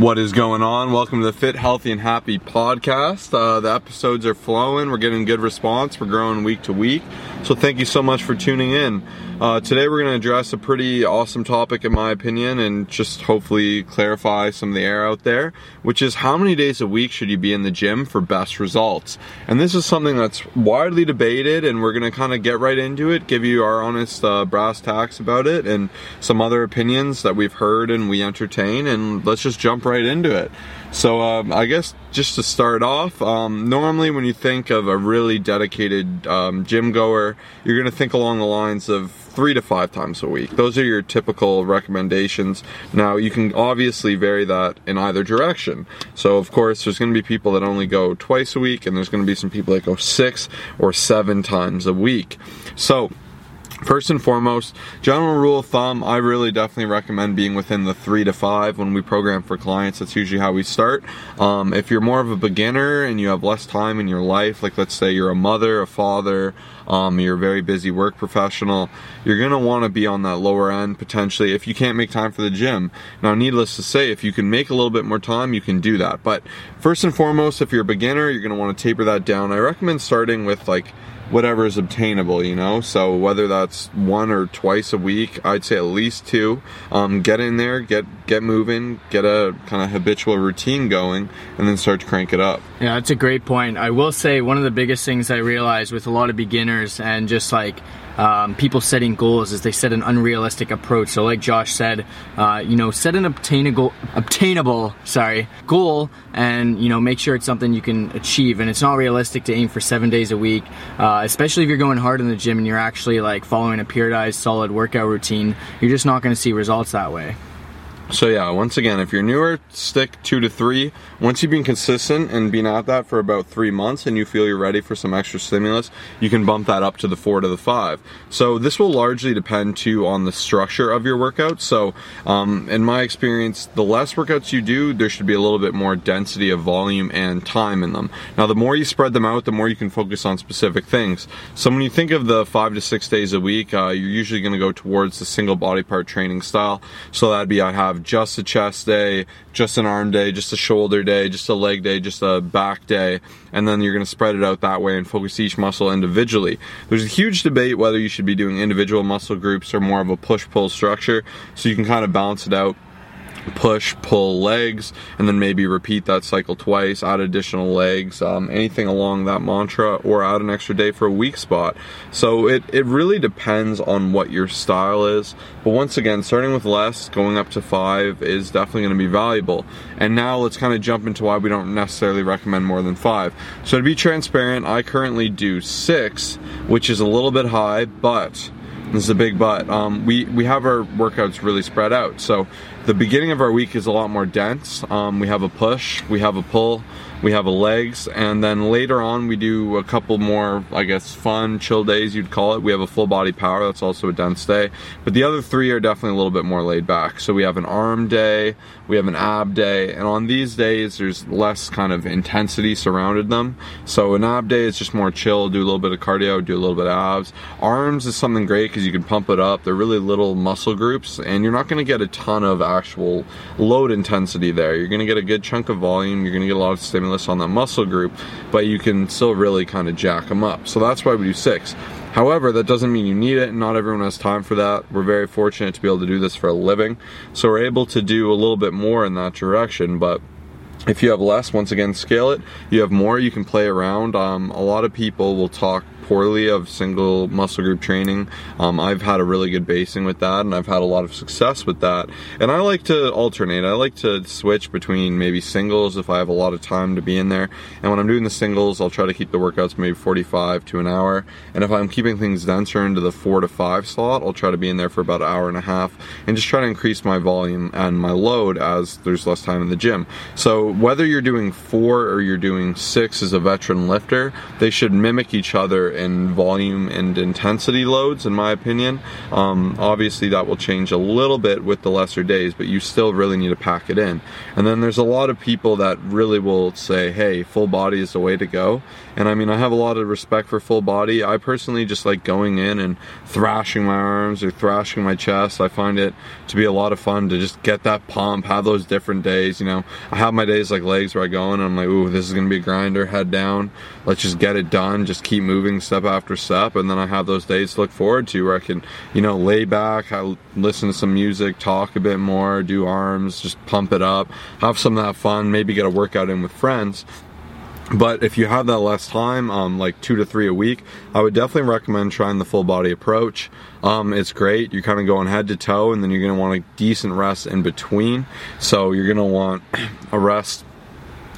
What is going on? Welcome to the Fit, Healthy, and Happy podcast. Uh, the episodes are flowing. We're getting good response. We're growing week to week. So thank you so much for tuning in. Uh, today we're going to address a pretty awesome topic, in my opinion, and just hopefully clarify some of the air out there, which is how many days a week should you be in the gym for best results? And this is something that's widely debated, and we're going to kind of get right into it, give you our honest uh, brass tacks about it, and some other opinions that we've heard and we entertain, and let's just jump right into it. So um, I guess just to start off, um, normally when you think of a really dedicated um, gym goer, you're going to think along the lines of three to five times a week. Those are your typical recommendations. Now you can obviously vary that in either direction. So of course there's going to be people that only go twice a week, and there's going to be some people that go six or seven times a week. So First and foremost, general rule of thumb, I really definitely recommend being within the three to five when we program for clients. That's usually how we start. Um, if you're more of a beginner and you have less time in your life, like let's say you're a mother, a father, um, you're a very busy work professional, you're going to want to be on that lower end potentially if you can't make time for the gym. Now, needless to say, if you can make a little bit more time, you can do that. But first and foremost, if you're a beginner, you're going to want to taper that down. I recommend starting with like whatever is obtainable, you know. So whether that's one or twice a week, I'd say at least two. Um, get in there, get get moving, get a kind of habitual routine going, and then start to crank it up. Yeah, that's a great point. I will say one of the biggest things I realized with a lot of beginners and just like um, people setting goals is they set an unrealistic approach. So, like Josh said, uh, you know, set an obtainable, obtainable, sorry, goal, and you know, make sure it's something you can achieve. And it's not realistic to aim for seven days a week, uh, especially if you're going hard in the gym and you're actually like following a periodized, solid workout routine. You're just not going to see results that way. So yeah, once again, if you're newer, stick two to three. Once you've been consistent and been at that for about three months and you feel you're ready for some extra stimulus, you can bump that up to the four to the five. So this will largely depend too on the structure of your workout. So um, in my experience, the less workouts you do, there should be a little bit more density of volume and time in them. Now, the more you spread them out, the more you can focus on specific things. So when you think of the five to six days a week, uh, you're usually going to go towards the single body part training style. So that'd be I have just a chest day, just an arm day, just a shoulder day, just a leg day, just a back day, and then you're going to spread it out that way and focus each muscle individually. There's a huge debate whether you should be doing individual muscle groups or more of a push pull structure, so you can kind of balance it out push, pull legs, and then maybe repeat that cycle twice, add additional legs, um, anything along that mantra, or add an extra day for a weak spot. So it, it really depends on what your style is. But once again, starting with less, going up to five is definitely going to be valuable. And now let's kind of jump into why we don't necessarily recommend more than five. So to be transparent, I currently do six, which is a little bit high, but this is a big but. Um, we we have our workouts really spread out. So the beginning of our week is a lot more dense. Um, we have a push, we have a pull, we have a legs, and then later on we do a couple more, I guess, fun, chill days you'd call it. We have a full body power, that's also a dense day. But the other three are definitely a little bit more laid back. So we have an arm day, we have an ab day, and on these days there's less kind of intensity surrounded them. So an ab day is just more chill, do a little bit of cardio, do a little bit of abs. Arms is something great because you can pump it up. They're really little muscle groups, and you're not going to get a ton of actual load intensity there. You're going to get a good chunk of volume, you're going to get a lot of stimulus stimulus on that muscle group, but you can still really kind of jack them up. So that's why we do six. However, that doesn't mean you need it. Not everyone has time for that. We're very fortunate to be able to do this for a living. So we're able to do a little bit more in that direction, but if you have less, once again, scale it. You have more, you can play around. Um, a lot of people will talk poorly of single muscle group training. Um, I've had a really good basing with that, and I've had a lot of success with that. And I like to alternate. I like to switch between maybe singles if I have a lot of time to be in there. And when I'm doing the singles, I'll try to keep the workouts maybe 45 to an hour. And if I'm keeping things denser into the four to five slot, I'll try to be in there for about an hour and a half and just try to increase my volume and my load as there's less time in the gym. So whether you're doing four or you're doing six as a veteran lifter, they should mimic each other in volume and intensity loads, in my opinion. Um, obviously, that will change a little bit with the lesser days, but you still really need to pack it in. And then there's a lot of people that really will say, hey, full body is the way to go. And I mean, I have a lot of respect for full body. I personally just like going in and thrashing my arms or thrashing my chest. I find it to be a lot of fun to just get that pump, have those different days. You know, I have my days like legs where I go in and I'm like, ooh, this is going to be a grinder, head down. Let's just get it done. Just keep moving step after step. And then I have those days to look forward to where I can, you know, lay back, I listen to some music, talk a bit more, do arms, just pump it up, have some of that fun, maybe get a workout in with friends but if you have that less time, um, like two to three a week, I would definitely recommend trying the full body approach. Um, it's great. You're kind of going head to toe, and then you're going to want a decent rest in between. So you're going to want a rest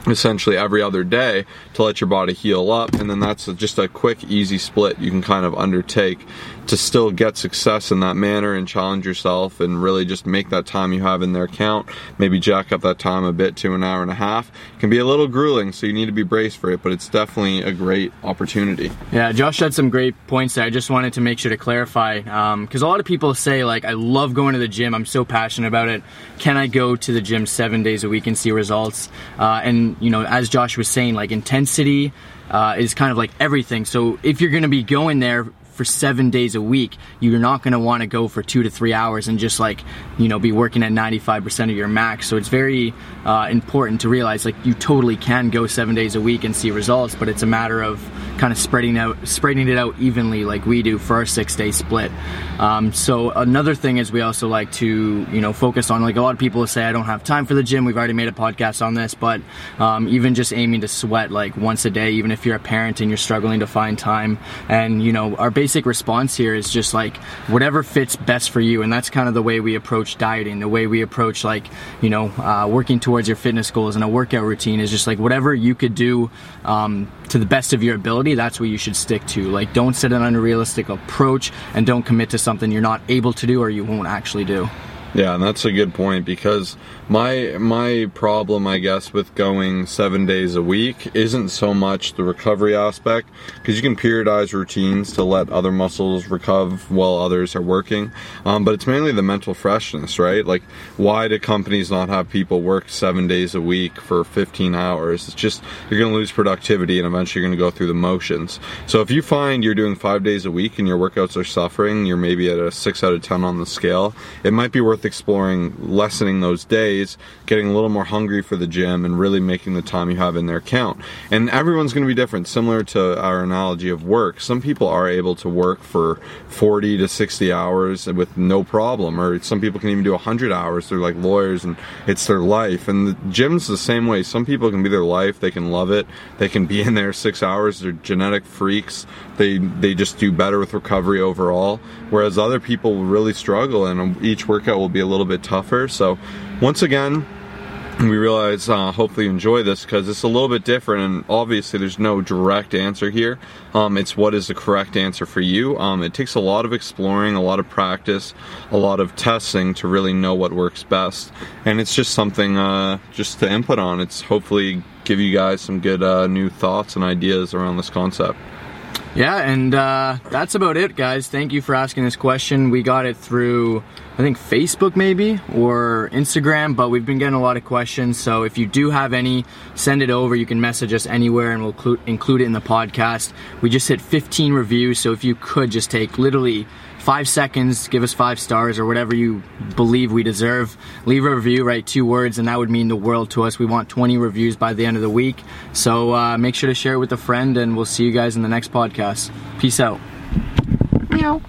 essentially every other day to let your body heal up and then that's just a quick easy split you can kind of undertake to still get success in that manner and challenge yourself and really just make that time you have in there count maybe jack up that time a bit to an hour and a half. It can be a little grueling so you need to be braced for it but it's definitely a great opportunity. Yeah josh had some great points there. I just wanted to make sure to clarify because um, a lot of people say like i love going to the gym. I'm so passionate about it. Can i go to the gym seven days a week and see results? Uh, and you know, as Josh was saying, like intensity uh, is kind of like everything. So if you're going to be going there for seven days a week, you're not going to want to go for two to three hours and just like, you know, be working at 95% of your max. So it's very uh, important to realize like you totally can go seven days a week and see results, but it's a matter of kind of spreading out, spreading it out evenly like we do for our six day split. Um, so another thing is we also like to, you know, focus on like a lot of people say I don't have time for the gym. We've already made a podcast on this, but um, even just aiming to sweat like once a day, even if you're a parent and you're struggling to find time, and you know, our basic response here is just like whatever fits best for you, and that's kind of the way we approach dieting, the way we approach like you know uh, working towards your fitness goals and a workout routine is just like whatever you could do um, to the best of your ability. That's what you should stick to. Like don't set an unrealistic approach and don't commit to something you're not able to do or you won't actually do. Yeah, and that's a good point because my my problem, I guess, with going seven days a week isn't so much the recovery aspect because you can periodize routines to let other muscles recover while others are working, um, but it's mainly the mental freshness, right? Like, why do companies not have people work seven days a week for 15 hours? It's just you're going to lose productivity and eventually you're going to go through the motions. So if you find you're doing five days a week and your workouts are suffering, you're maybe at a six out of ten on the scale. It might be worth exploring lessening those days, getting a little more hungry for the gym, and really making the time you have in there count. And everyone's going to be different, similar to our analogy of work. Some people are able to work for 40 to 60 hours with no problem, or some people can even do 100 hours. They're like lawyers and it's their life. And the gym's the same way. Some people can be their life, they can love it, they can be in there six hours, they're genetic freaks, they, they just do better with recovery overall. Whereas other people really struggle, and each workout will be a little bit tougher. So, once again, we realize uh, hopefully you enjoy this because it's a little bit different and obviously there's no direct answer here. Um, it's what is the correct answer for you? Um, it takes a lot of exploring a lot of practice a lot of testing to really know what works best. And it's just something uh, just to input on. It's hopefully give you guys some good uh, new thoughts and ideas around this concept yeah, and uh, that's about it, guys. Thank you for asking this question. We got it through, I think, Facebook maybe or Instagram, but we've been getting a lot of questions. So if you do have any, send it over. You can message us anywhere and we'll clu- include it in the podcast. We just hit 15 reviews, so if you could just take literally five seconds, give us five stars or whatever you believe we deserve. Leave a review, write two words, and that would mean the world to us. We want 20 reviews by the end of the week. So uh, make sure to share it with a friend, and we'll see you guys in the next podcast. Peace out. Meow.